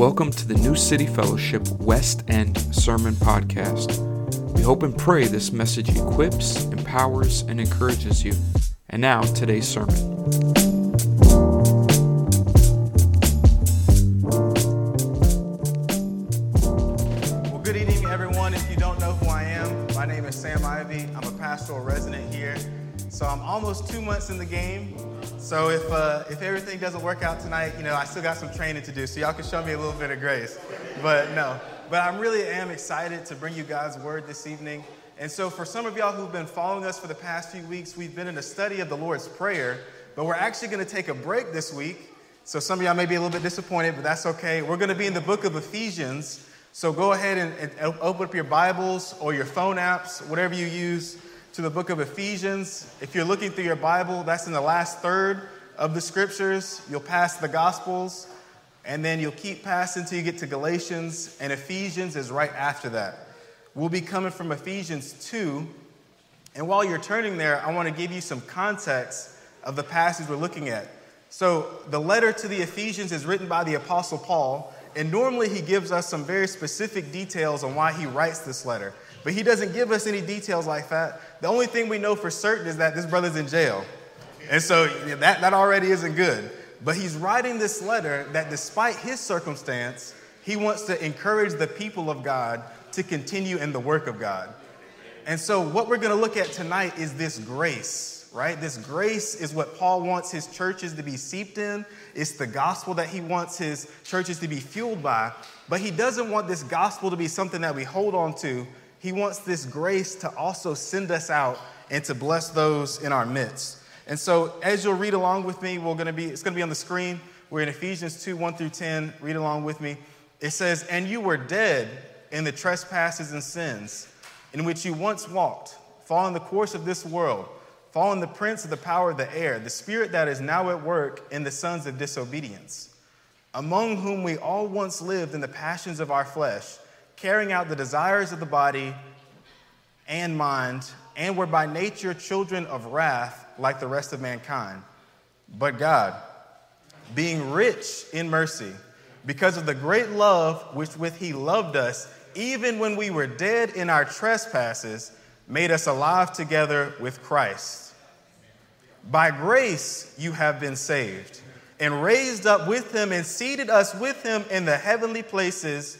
Welcome to the New City Fellowship West End Sermon Podcast. We hope and pray this message equips, empowers, and encourages you. And now, today's sermon. Well, good evening, everyone. If you don't know who I am, my name is Sam Ivey. I'm a pastoral resident here. So I'm almost two months in the game. So if, uh, if everything doesn't work out tonight, you know, I still got some training to do. So y'all can show me a little bit of grace. But no, but I really am excited to bring you God's word this evening. And so for some of y'all who've been following us for the past few weeks, we've been in a study of the Lord's Prayer, but we're actually going to take a break this week. So some of y'all may be a little bit disappointed, but that's okay. We're going to be in the book of Ephesians. So go ahead and, and open up your Bibles or your phone apps, whatever you use to the book of Ephesians. If you're looking through your Bible, that's in the last third of the scriptures. You'll pass the Gospels, and then you'll keep passing until you get to Galatians, and Ephesians is right after that. We'll be coming from Ephesians 2. And while you're turning there, I want to give you some context of the passage we're looking at. So, the letter to the Ephesians is written by the Apostle Paul, and normally he gives us some very specific details on why he writes this letter. But he doesn't give us any details like that. The only thing we know for certain is that this brother's in jail. And so that, that already isn't good. But he's writing this letter that despite his circumstance, he wants to encourage the people of God to continue in the work of God. And so, what we're going to look at tonight is this grace, right? This grace is what Paul wants his churches to be seeped in. It's the gospel that he wants his churches to be fueled by. But he doesn't want this gospel to be something that we hold on to he wants this grace to also send us out and to bless those in our midst. And so, as you'll read along with me, we're going to be, it's going to be on the screen. We're in Ephesians 2 1 through 10. Read along with me. It says, And you were dead in the trespasses and sins in which you once walked, following the course of this world, following the prince of the power of the air, the spirit that is now at work in the sons of disobedience, among whom we all once lived in the passions of our flesh carrying out the desires of the body and mind, and were by nature children of wrath like the rest of mankind. But God, being rich in mercy, because of the great love which with he loved us, even when we were dead in our trespasses, made us alive together with Christ. By grace you have been saved, and raised up with him, and seated us with him in the heavenly places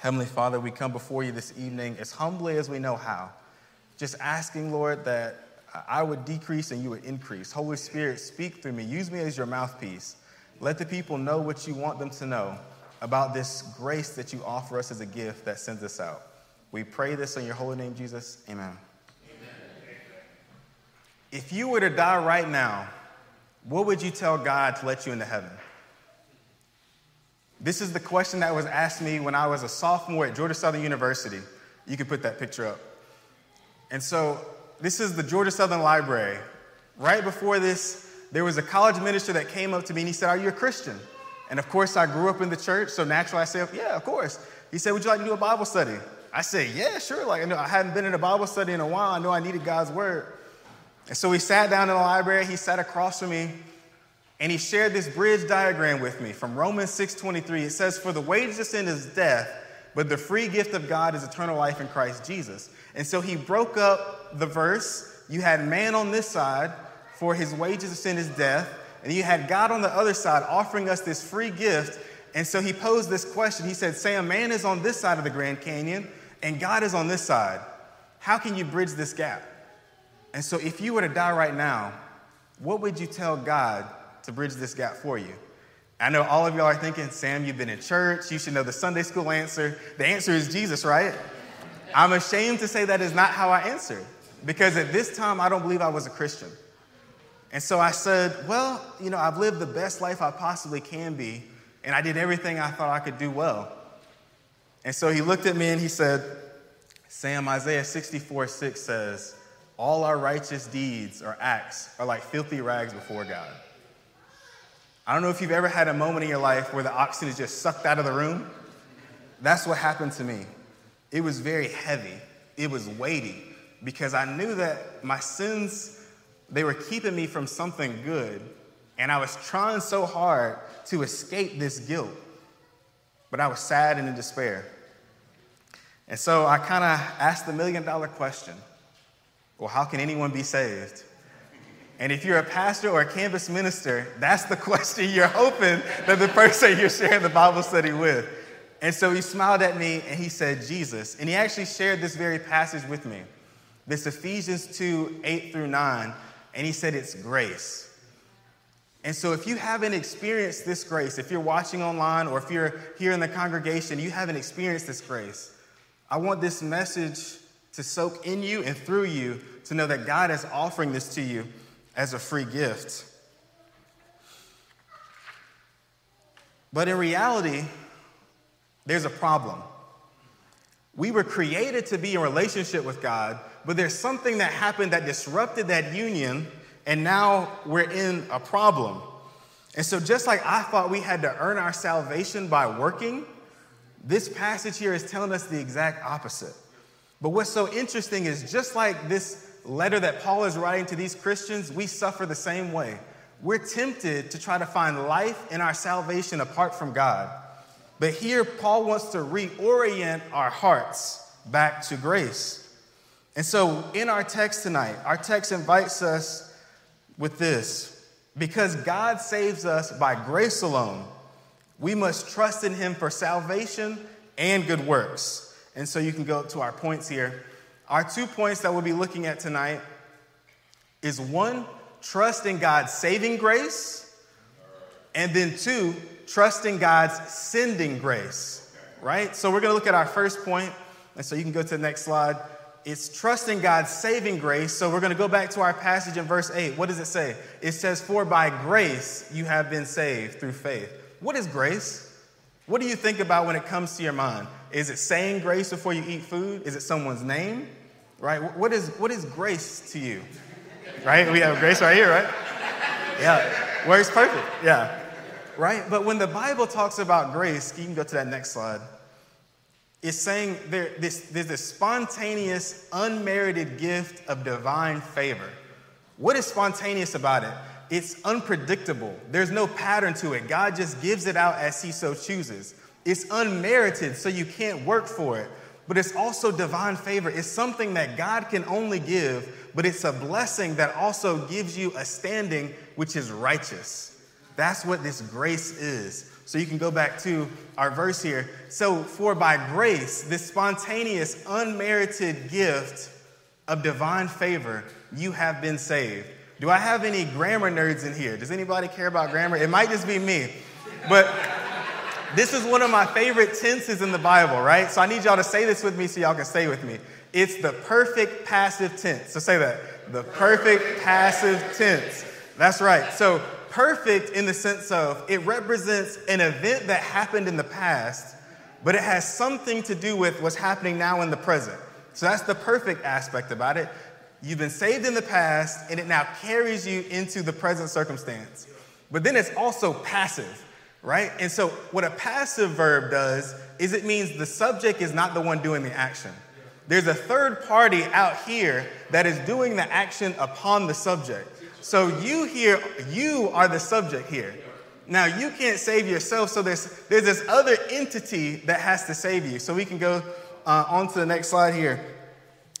Heavenly Father, we come before you this evening as humbly as we know how, just asking, Lord, that I would decrease and you would increase. Holy Spirit, speak through me. Use me as your mouthpiece. Let the people know what you want them to know about this grace that you offer us as a gift that sends us out. We pray this in your holy name, Jesus. Amen. Amen. If you were to die right now, what would you tell God to let you into heaven? This is the question that was asked me when I was a sophomore at Georgia Southern University. You can put that picture up. And so, this is the Georgia Southern Library. Right before this, there was a college minister that came up to me and he said, Are you a Christian? And of course, I grew up in the church, so naturally I said, Yeah, of course. He said, Would you like to do a Bible study? I said, Yeah, sure. Like, I, hadn't been in a Bible study in a while. I know I needed God's word. And so we sat down in the library. He sat across from me and he shared this bridge diagram with me from Romans 6:23. It says, "For the wages of sin is death, but the free gift of God is eternal life in Christ Jesus." And so he broke up the verse. You had man on this side, for his wages of sin is death, and you had God on the other side offering us this free gift. And so he posed this question. He said, "Sam, man is on this side of the Grand Canyon, and God is on this side. How can you bridge this gap?" And so if you were to die right now, what would you tell God to bridge this gap for you. I know all of y'all are thinking, Sam, you've been in church. You should know the Sunday school answer. The answer is Jesus, right? I'm ashamed to say that is not how I answered because at this time I don't believe I was a Christian. And so I said, Well, you know, I've lived the best life I possibly can be, and I did everything I thought I could do well. And so he looked at me and he said, Sam, Isaiah 64 6 says, All our righteous deeds or acts are like filthy rags before God. I don't know if you've ever had a moment in your life where the oxygen is just sucked out of the room. That's what happened to me. It was very heavy, it was weighty, because I knew that my sins, they were keeping me from something good. And I was trying so hard to escape this guilt. But I was sad and in despair. And so I kind of asked the million dollar question well, how can anyone be saved? And if you're a pastor or a campus minister, that's the question you're hoping that the person you're sharing the Bible study with. And so he smiled at me and he said, Jesus. And he actually shared this very passage with me, this Ephesians 2 8 through 9. And he said, It's grace. And so, if you haven't experienced this grace, if you're watching online or if you're here in the congregation, you haven't experienced this grace, I want this message to soak in you and through you to know that God is offering this to you as a free gift. But in reality, there's a problem. We were created to be in relationship with God, but there's something that happened that disrupted that union, and now we're in a problem. And so, just like I thought we had to earn our salvation by working, this passage here is telling us the exact opposite. But what's so interesting is just like this letter that Paul is writing to these Christians, we suffer the same way. We're tempted to try to find life in our salvation apart from God. But here, Paul wants to reorient our hearts back to grace. And so, in our text tonight, our text invites us with this because God saves us by grace alone we must trust in him for salvation and good works. And so you can go to our points here. Our two points that we'll be looking at tonight is one, trust in God's saving grace, and then two, trust in God's sending grace, right? So we're going to look at our first point, and so you can go to the next slide. It's trusting God's saving grace. So we're going to go back to our passage in verse 8. What does it say? It says, For by grace you have been saved through faith. What is grace? What do you think about when it comes to your mind? Is it saying grace before you eat food? Is it someone's name? Right? What is, what is grace to you? Right? We have grace right here, right? Yeah. Works perfect. Yeah. Right? But when the Bible talks about grace, you can go to that next slide. It's saying there, this, there's this spontaneous, unmerited gift of divine favor. What is spontaneous about it? it's unpredictable. There's no pattern to it. God just gives it out as He so chooses. It's unmerited, so you can't work for it. But it's also divine favor. It's something that God can only give, but it's a blessing that also gives you a standing which is righteous. That's what this grace is. So you can go back to our verse here. So, for by grace, this spontaneous, unmerited gift of divine favor, you have been saved. Do I have any grammar nerds in here? Does anybody care about grammar? It might just be me. But this is one of my favorite tenses in the Bible, right? So I need y'all to say this with me so y'all can stay with me. It's the perfect passive tense. So say that. The perfect passive tense. That's right. So perfect in the sense of it represents an event that happened in the past, but it has something to do with what's happening now in the present. So that's the perfect aspect about it. You've been saved in the past, and it now carries you into the present circumstance. But then it's also passive, right? And so, what a passive verb does is it means the subject is not the one doing the action. There's a third party out here that is doing the action upon the subject. So, you here, you are the subject here. Now, you can't save yourself, so there's, there's this other entity that has to save you. So, we can go uh, on to the next slide here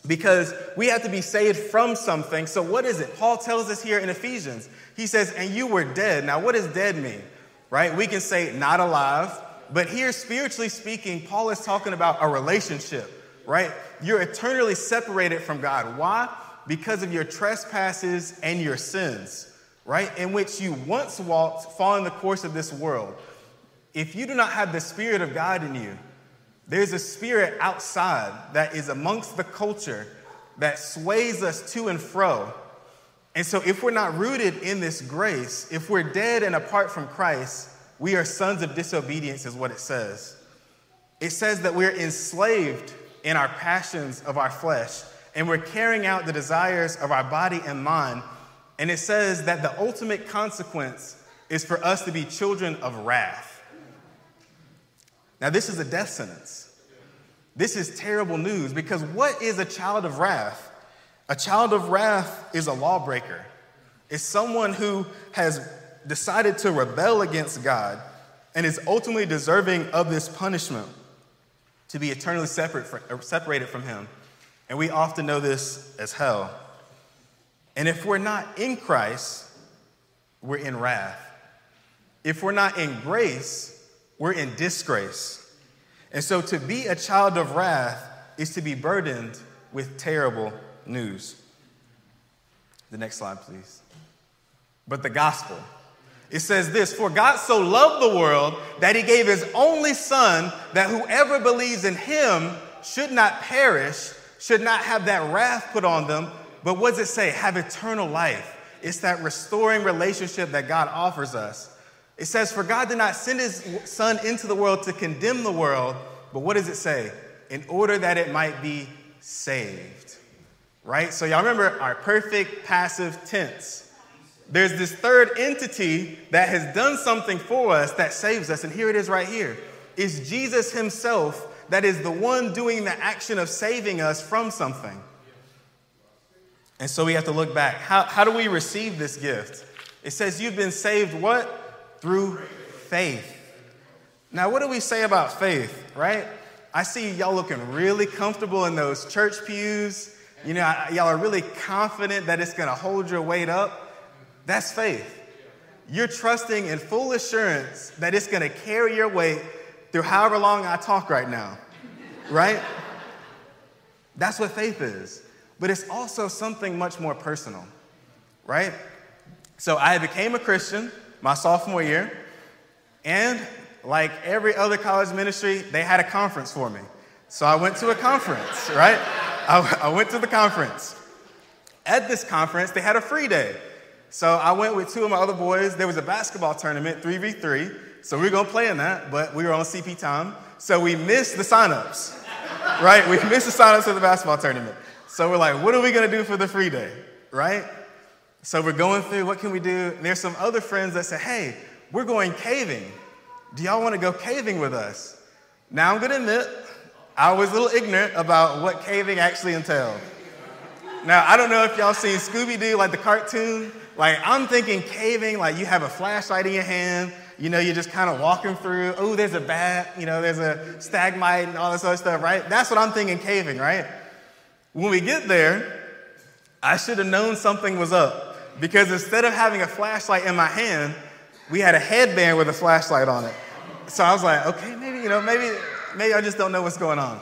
because we have to be saved from something. So, what is it? Paul tells us here in Ephesians. He says, And you were dead. Now, what does dead mean? Right? We can say not alive, but here, spiritually speaking, Paul is talking about a relationship, right? You're eternally separated from God. Why? Because of your trespasses and your sins, right? In which you once walked, following the course of this world. If you do not have the Spirit of God in you, there's a spirit outside that is amongst the culture that sways us to and fro. And so, if we're not rooted in this grace, if we're dead and apart from Christ, we are sons of disobedience, is what it says. it says that we're enslaved in our passions of our flesh and we're carrying out the desires of our body and mind. And it says that the ultimate consequence is for us to be children of wrath. Now, this is a death sentence. This is terrible news because what is a child of wrath? A child of wrath is a lawbreaker, it's someone who has decided to rebel against God and is ultimately deserving of this punishment to be eternally separate from, uh, separated from Him. And we often know this as hell. And if we're not in Christ, we're in wrath. If we're not in grace, we're in disgrace. And so to be a child of wrath is to be burdened with terrible news. The next slide, please. But the gospel. It says this For God so loved the world that he gave his only Son, that whoever believes in him should not perish, should not have that wrath put on them, but what does it say? Have eternal life. It's that restoring relationship that God offers us. It says, For God did not send his Son into the world to condemn the world, but what does it say? In order that it might be saved. Right? So, y'all remember our perfect passive tense. There's this third entity that has done something for us that saves us. And here it is right here. It's Jesus himself that is the one doing the action of saving us from something. And so we have to look back. How, how do we receive this gift? It says, You've been saved what? Through faith. Now, what do we say about faith, right? I see y'all looking really comfortable in those church pews. You know, y'all are really confident that it's going to hold your weight up. That's faith. You're trusting in full assurance that it's going to carry your weight through however long I talk right now, right? That's what faith is. But it's also something much more personal, right? So I became a Christian my sophomore year, and like every other college ministry, they had a conference for me. So I went to a conference, right? I, I went to the conference. At this conference, they had a free day. So I went with two of my other boys. There was a basketball tournament, 3v3. So we were going to play in that, but we were on CP time. So we missed the signups, right? We missed the signups for the basketball tournament. So we're like, what are we going to do for the free day, right? So we're going through, what can we do? And there's some other friends that say, hey, we're going caving. Do y'all want to go caving with us? Now I'm going to admit, I was a little ignorant about what caving actually entailed. Now, I don't know if y'all seen Scooby Doo, like the cartoon. Like, I'm thinking caving, like you have a flashlight in your hand, you know, you're just kind of walking through. Oh, there's a bat, you know, there's a stalagmite and all this other stuff, right? That's what I'm thinking caving, right? When we get there, I should have known something was up because instead of having a flashlight in my hand, we had a headband with a flashlight on it. So I was like, okay, maybe, you know, maybe, maybe I just don't know what's going on.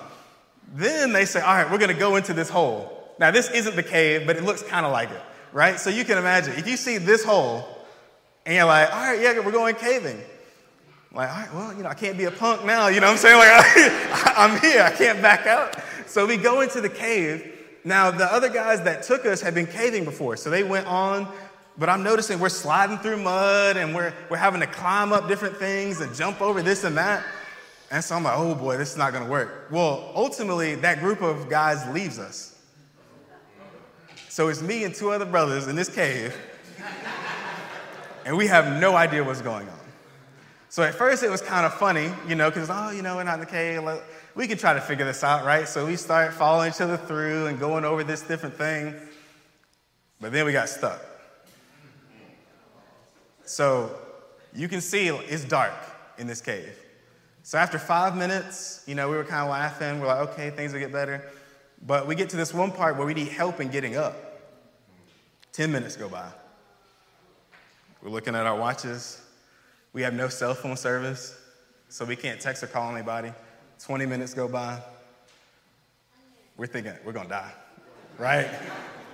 Then they say, all right, we're going to go into this hole. Now, this isn't the cave, but it looks kind of like it, right? So you can imagine if you see this hole and you're like, all right, yeah, we're going caving. I'm like, all right, well, you know, I can't be a punk now. You know what I'm saying? Like, I'm here. I can't back out. So we go into the cave. Now, the other guys that took us had been caving before. So they went on but I'm noticing we're sliding through mud and we're, we're having to climb up different things and jump over this and that. And so I'm like, oh boy, this is not going to work. Well, ultimately, that group of guys leaves us. So it's me and two other brothers in this cave, and we have no idea what's going on. So at first it was kind of funny, you know, because, oh, you know, we're not in the cave. We can try to figure this out, right? So we start following each other through and going over this different thing. But then we got stuck. So you can see it's dark in this cave. So after five minutes, you know, we were kind of laughing. We're like, okay, things will get better. But we get to this one part where we need help in getting up. 10 minutes go by. We're looking at our watches. We have no cell phone service, so we can't text or call anybody. 20 minutes go by. We're thinking, we're gonna die, right?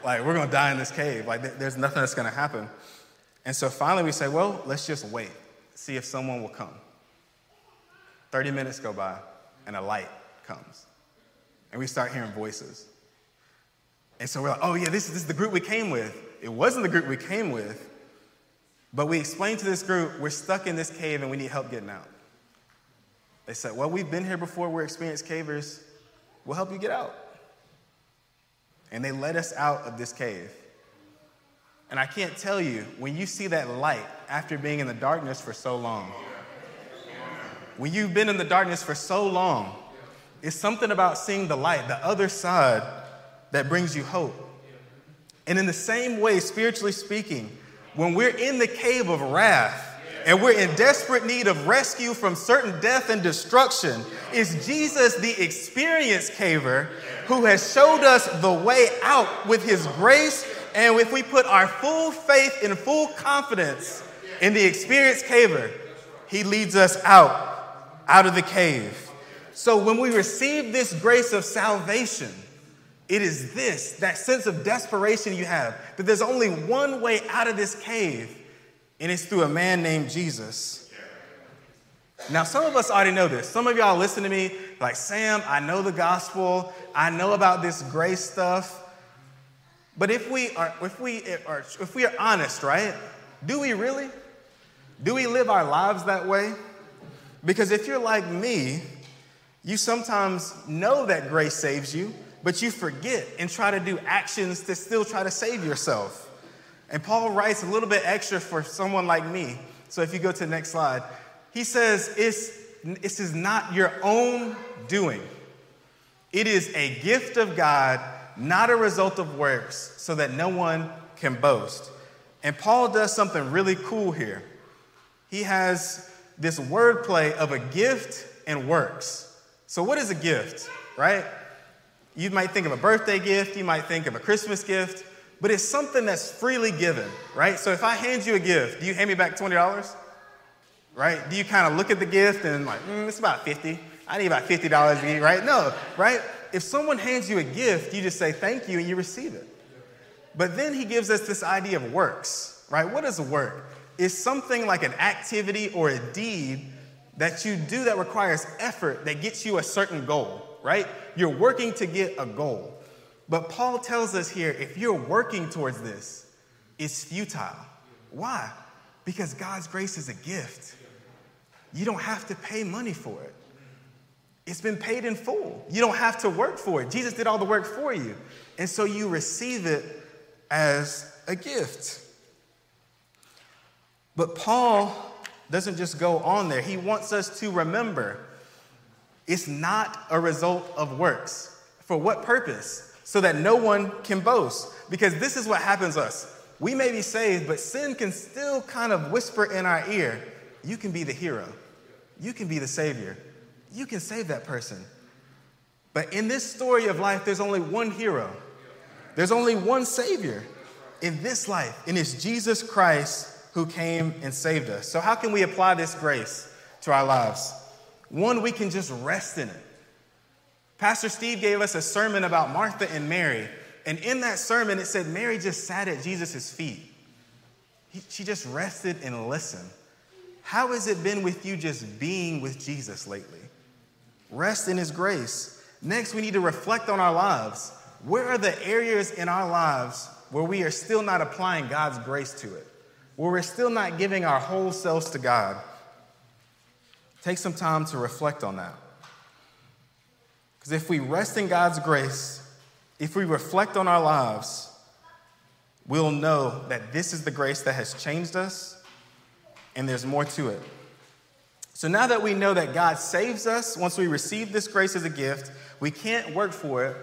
like, we're gonna die in this cave. Like, there's nothing that's gonna happen. And so finally we say, well, let's just wait, see if someone will come. 30 minutes go by, and a light comes. And we start hearing voices. And so we're like, oh, yeah, this, this is the group we came with. It wasn't the group we came with, but we explained to this group, we're stuck in this cave and we need help getting out. They said, Well, we've been here before, we're experienced cavers, we'll help you get out. And they let us out of this cave. And I can't tell you, when you see that light after being in the darkness for so long, when you've been in the darkness for so long, it's something about seeing the light, the other side, that brings you hope. And in the same way, spiritually speaking, when we're in the cave of wrath and we're in desperate need of rescue from certain death and destruction, is Jesus the experienced caver who has showed us the way out with his grace. And if we put our full faith and full confidence in the experienced caver, he leads us out, out of the cave. So when we receive this grace of salvation, it is this, that sense of desperation you have, that there's only one way out of this cave, and it's through a man named Jesus. Now, some of us already know this. Some of y'all listen to me like, Sam, I know the gospel, I know about this grace stuff. But if we are, if we are, if we are honest, right? Do we really? Do we live our lives that way? Because if you're like me, you sometimes know that grace saves you, but you forget and try to do actions to still try to save yourself. And Paul writes a little bit extra for someone like me. So if you go to the next slide, he says, it's, This is not your own doing, it is a gift of God, not a result of works, so that no one can boast. And Paul does something really cool here. He has this wordplay of a gift and works. So, what is a gift, right? You might think of a birthday gift, you might think of a Christmas gift, but it's something that's freely given, right? So if I hand you a gift, do you hand me back $20? Right? Do you kind of look at the gift and like, mm, it's about 50. I need about $50 to eat, right? No, right? If someone hands you a gift, you just say thank you and you receive it. But then he gives us this idea of works, right? What is a work? It's something like an activity or a deed that you do that requires effort that gets you a certain goal right? You're working to get a goal. But Paul tells us here if you're working towards this, it's futile. Why? Because God's grace is a gift. You don't have to pay money for it. It's been paid in full. You don't have to work for it. Jesus did all the work for you. And so you receive it as a gift. But Paul doesn't just go on there, he wants us to remember it's not a result of works. For what purpose? So that no one can boast. Because this is what happens to us. We may be saved, but sin can still kind of whisper in our ear, you can be the hero. You can be the savior. You can save that person. But in this story of life, there's only one hero. There's only one savior in this life, and it's Jesus Christ who came and saved us. So, how can we apply this grace to our lives? One, we can just rest in it. Pastor Steve gave us a sermon about Martha and Mary. And in that sermon, it said Mary just sat at Jesus' feet. He, she just rested and listened. How has it been with you just being with Jesus lately? Rest in his grace. Next, we need to reflect on our lives. Where are the areas in our lives where we are still not applying God's grace to it? Where we're still not giving our whole selves to God? Take some time to reflect on that. Because if we rest in God's grace, if we reflect on our lives, we'll know that this is the grace that has changed us and there's more to it. So now that we know that God saves us, once we receive this grace as a gift, we can't work for it.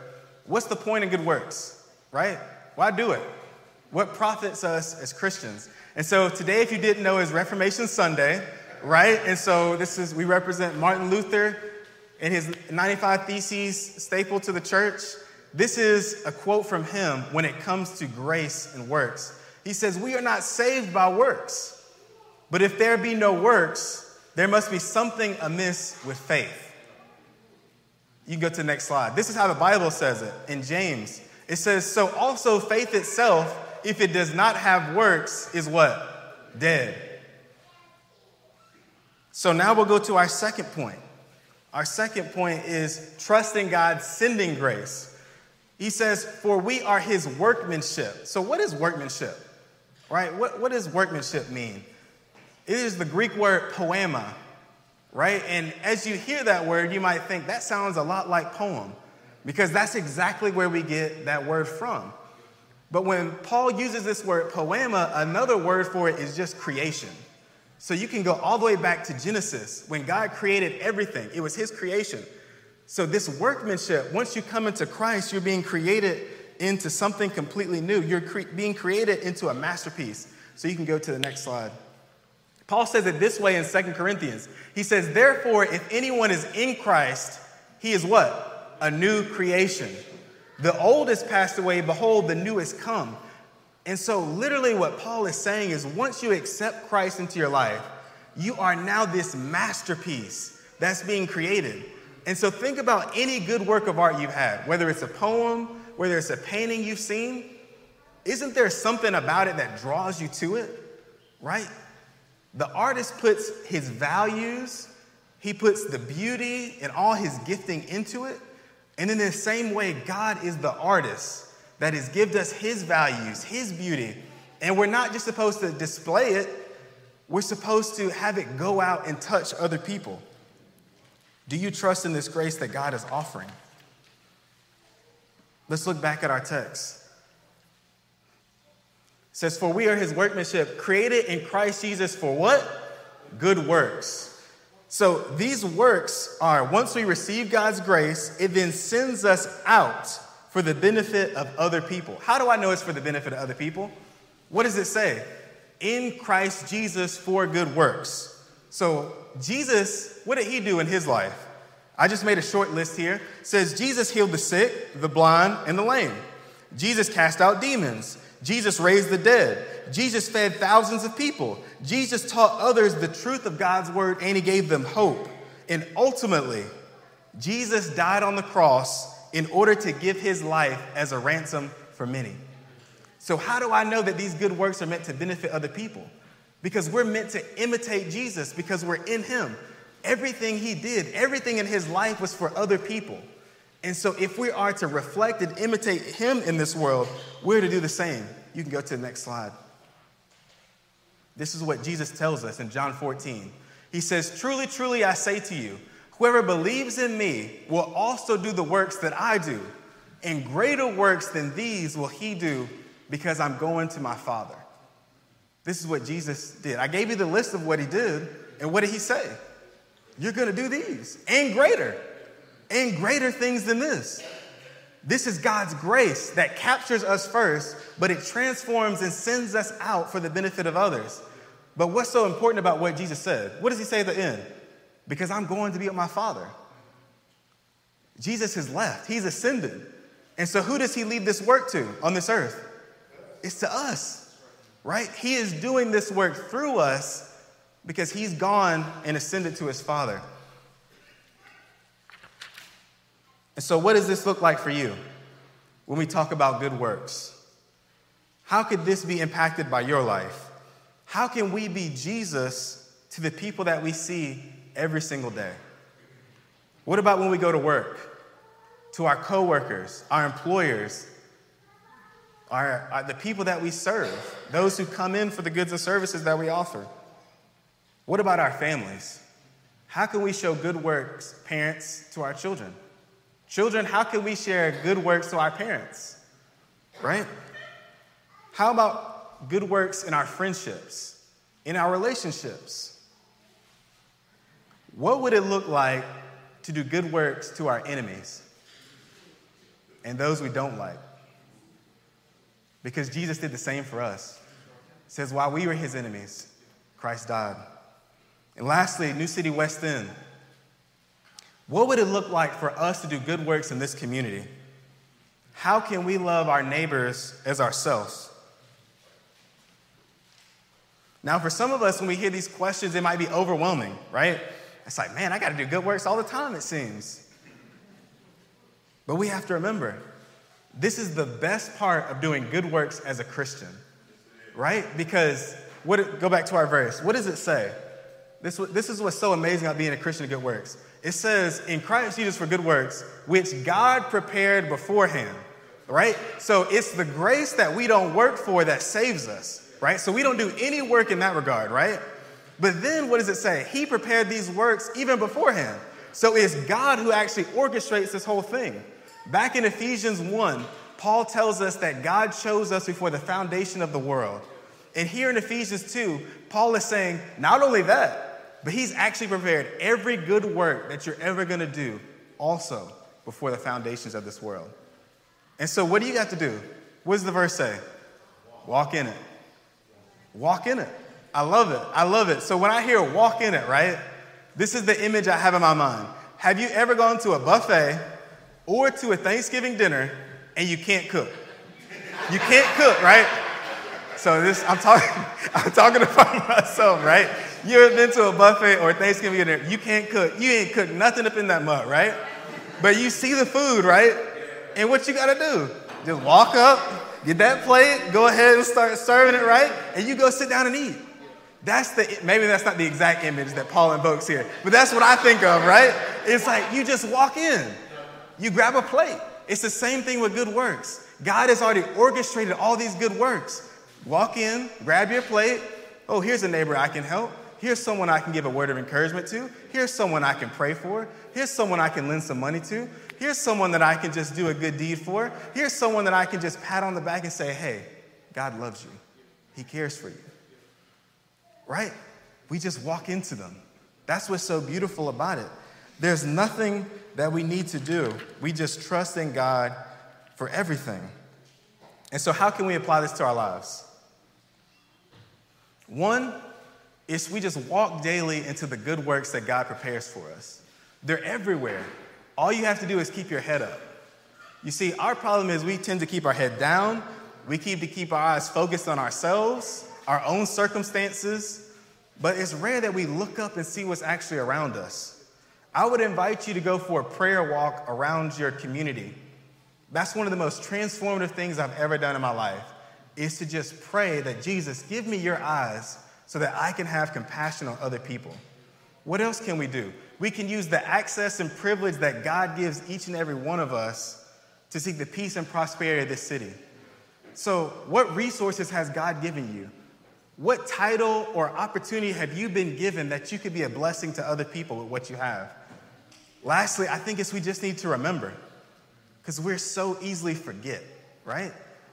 What's the point of good works, right? Why do it? What profits us as Christians? And so today, if you didn't know, is Reformation Sunday right? And so this is, we represent Martin Luther and his 95 Theses staple to the church. This is a quote from him when it comes to grace and works. He says, We are not saved by works, but if there be no works, there must be something amiss with faith. You go to the next slide. This is how the Bible says it in James. It says, So also faith itself, if it does not have works, is what? Dead. So now we'll go to our second point. Our second point is trusting God's sending grace. He says, For we are his workmanship. So, what is workmanship? Right? What, what does workmanship mean? It is the Greek word poema. right? And as you hear that word, you might think that sounds a lot like poem, because that's exactly where we get that word from. But when Paul uses this word poema, another word for it is just creation. So you can go all the way back to Genesis when God created everything, it was his creation. So, this workmanship, once you come into Christ, you're being created into something completely new. You're cre- being created into a masterpiece. So, you can go to the next slide. Paul says it this way in Second Corinthians. He says, Therefore, if anyone is in Christ, he is what? A new creation. The old passed away, behold, the new come. And so, literally, what Paul is saying is once you accept Christ into your life, you are now this masterpiece that's being created. And so, think about any good work of art you've had, whether it's a poem, whether it's a painting you've seen. Isn't there something about it that draws you to it? Right? The artist puts his values, he puts the beauty and all his gifting into it. And in the same way, God is the artist that has given us his values, his beauty. And we're not just supposed to display it, we're supposed to have it go out and touch other people. Do you trust in this grace that God is offering? Let's look back at our text. It says, For we are his workmanship, created in Christ Jesus for what? Good works. So these works are once we receive God's grace, it then sends us out for the benefit of other people. How do I know it's for the benefit of other people? What does it say? In Christ Jesus for good works. So, Jesus, what did he do in his life? I just made a short list here. It says Jesus healed the sick, the blind, and the lame. Jesus cast out demons. Jesus raised the dead. Jesus fed thousands of people. Jesus taught others the truth of God's word and he gave them hope. And ultimately, Jesus died on the cross in order to give his life as a ransom for many. So, how do I know that these good works are meant to benefit other people? Because we're meant to imitate Jesus because we're in him. Everything he did, everything in his life was for other people. And so, if we are to reflect and imitate him in this world, we're to do the same. You can go to the next slide. This is what Jesus tells us in John 14. He says, Truly, truly, I say to you, whoever believes in me will also do the works that I do, and greater works than these will he do because I'm going to my Father. This is what Jesus did. I gave you the list of what he did, and what did he say? You're going to do these and greater, and greater things than this. This is God's grace that captures us first, but it transforms and sends us out for the benefit of others. But what's so important about what Jesus said? What does he say at the end? Because I'm going to be with my Father. Jesus has left, he's ascended. And so, who does he leave this work to on this earth? It's to us, right? He is doing this work through us because he's gone and ascended to his Father. And so, what does this look like for you when we talk about good works? How could this be impacted by your life? How can we be Jesus to the people that we see every single day? What about when we go to work? To our coworkers, our employers, our, our, the people that we serve, those who come in for the goods and services that we offer? What about our families? How can we show good works, parents, to our children? Children, how can we share good works to our parents? Right? How about good works in our friendships, in our relationships? What would it look like to do good works to our enemies and those we don't like? Because Jesus did the same for us. Says, while we were his enemies, Christ died. And lastly, New City West End. What would it look like for us to do good works in this community? How can we love our neighbors as ourselves? Now, for some of us, when we hear these questions, it might be overwhelming, right? It's like, man, I got to do good works all the time, it seems. But we have to remember this is the best part of doing good works as a Christian, right? Because, what, go back to our verse. What does it say? This, this is what's so amazing about being a Christian of good works. It says, in Christ Jesus for good works, which God prepared beforehand, right? So it's the grace that we don't work for that saves us, right? So we don't do any work in that regard, right? But then what does it say? He prepared these works even beforehand. So it's God who actually orchestrates this whole thing. Back in Ephesians 1, Paul tells us that God chose us before the foundation of the world. And here in Ephesians 2, Paul is saying not only that, but he's actually prepared every good work that you're ever going to do also before the foundations of this world. And so, what do you got to do? What does the verse say? Walk in it. Walk in it. I love it. I love it. So, when I hear walk in it, right, this is the image I have in my mind. Have you ever gone to a buffet or to a Thanksgiving dinner and you can't cook? You can't cook, right? So this I'm talking I'm talking about myself, right? You ever been to a buffet or Thanksgiving dinner? You can't cook. You ain't cooked nothing up in that mud, right? But you see the food, right? And what you gotta do? Just walk up, get that plate, go ahead and start serving it, right? And you go sit down and eat. That's the maybe that's not the exact image that Paul invokes here, but that's what I think of, right? It's like you just walk in, you grab a plate. It's the same thing with good works. God has already orchestrated all these good works. Walk in, grab your plate. Oh, here's a neighbor I can help. Here's someone I can give a word of encouragement to. Here's someone I can pray for. Here's someone I can lend some money to. Here's someone that I can just do a good deed for. Here's someone that I can just pat on the back and say, hey, God loves you. He cares for you. Right? We just walk into them. That's what's so beautiful about it. There's nothing that we need to do. We just trust in God for everything. And so, how can we apply this to our lives? One is we just walk daily into the good works that God prepares for us. They're everywhere. All you have to do is keep your head up. You see, our problem is we tend to keep our head down. We keep to keep our eyes focused on ourselves, our own circumstances, but it's rare that we look up and see what's actually around us. I would invite you to go for a prayer walk around your community. That's one of the most transformative things I've ever done in my life is to just pray that Jesus, give me your eyes so that I can have compassion on other people. What else can we do? We can use the access and privilege that God gives each and every one of us to seek the peace and prosperity of this city. So, what resources has God given you? What title or opportunity have you been given that you could be a blessing to other people with what you have? Lastly, I think it's we just need to remember because we're so easily forget, right?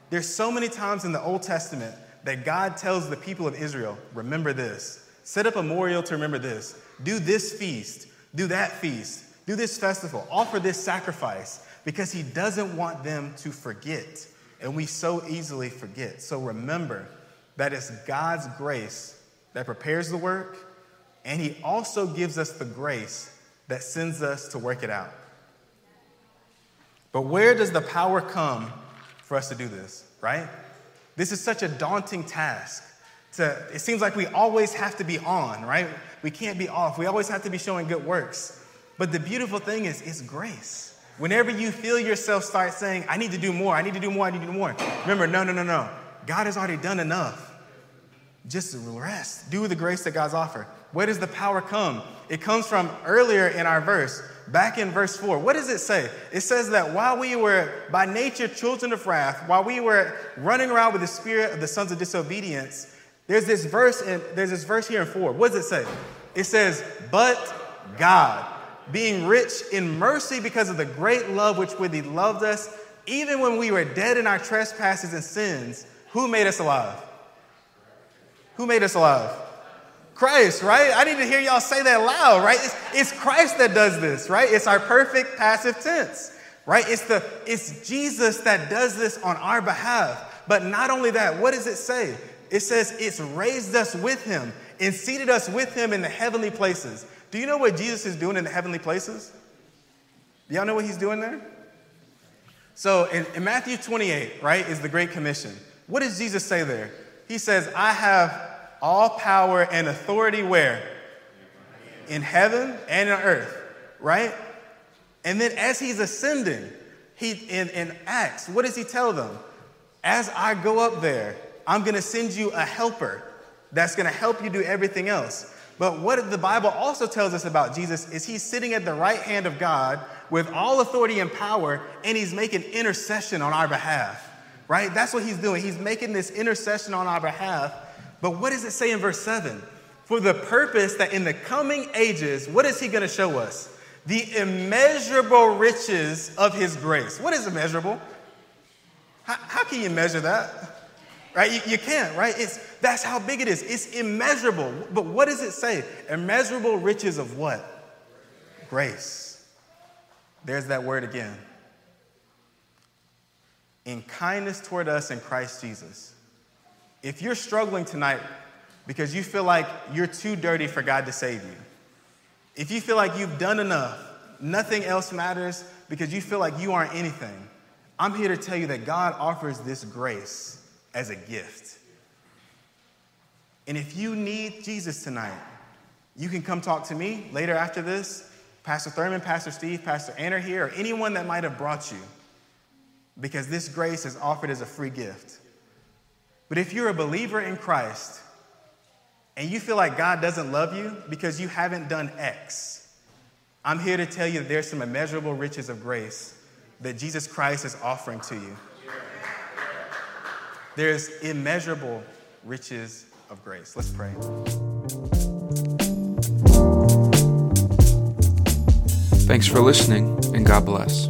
There's so many times in the Old Testament that God tells the people of Israel, remember this. Set up a memorial to remember this. Do this feast. Do that feast. Do this festival. Offer this sacrifice because he doesn't want them to forget. And we so easily forget. So remember that it's God's grace that prepares the work, and he also gives us the grace that sends us to work it out. But where does the power come for us to do this, right? This is such a daunting task. To, it seems like we always have to be on, right? We can't be off. We always have to be showing good works. But the beautiful thing is, it's grace. Whenever you feel yourself start saying, I need to do more, I need to do more, I need to do more, remember, no, no, no, no. God has already done enough. Just rest. Do the grace that God's offered. Where does the power come? It comes from earlier in our verse, back in verse 4. What does it say? It says that while we were by nature children of wrath, while we were running around with the spirit of the sons of disobedience, there's this verse there's this verse here in 4. What does it say? It says, "But God, being rich in mercy because of the great love which with he loved us, even when we were dead in our trespasses and sins, who made us alive?" Who made us alive? Christ, right? I need to hear y'all say that loud, right? It's, it's Christ that does this, right? It's our perfect passive tense, right? It's the it's Jesus that does this on our behalf. But not only that, what does it say? It says it's raised us with him and seated us with him in the heavenly places. Do you know what Jesus is doing in the heavenly places? Do y'all know what he's doing there? So in, in Matthew 28, right, is the Great Commission. What does Jesus say there? He says, I have all power and authority where? In heaven and on earth, right? And then as he's ascending, he in, in Acts, what does he tell them? As I go up there, I'm gonna send you a helper that's gonna help you do everything else. But what the Bible also tells us about Jesus is he's sitting at the right hand of God with all authority and power, and he's making intercession on our behalf, right? That's what he's doing. He's making this intercession on our behalf but what does it say in verse 7? for the purpose that in the coming ages, what is he going to show us? The immeasurable riches of his grace. What is immeasurable? How, how can you measure that? Right? You, you can't, right? It's, that's how big it is. It's immeasurable. But what does it say? Immeasurable riches of what? Grace. There's that word again. In kindness toward us in Christ Jesus. If you're struggling tonight because you feel like you're too dirty for God to save you, if you feel like you've done enough, nothing else matters because you feel like you aren't anything, I'm here to tell you that God offers this grace as a gift. And if you need Jesus tonight, you can come talk to me later after this. Pastor Thurman, Pastor Steve, Pastor Ann are here, or anyone that might have brought you, because this grace is offered as a free gift. But if you're a believer in Christ and you feel like God doesn't love you because you haven't done X, I'm here to tell you there's some immeasurable riches of grace that Jesus Christ is offering to you. There's immeasurable riches of grace. Let's pray. Thanks for listening, and God bless.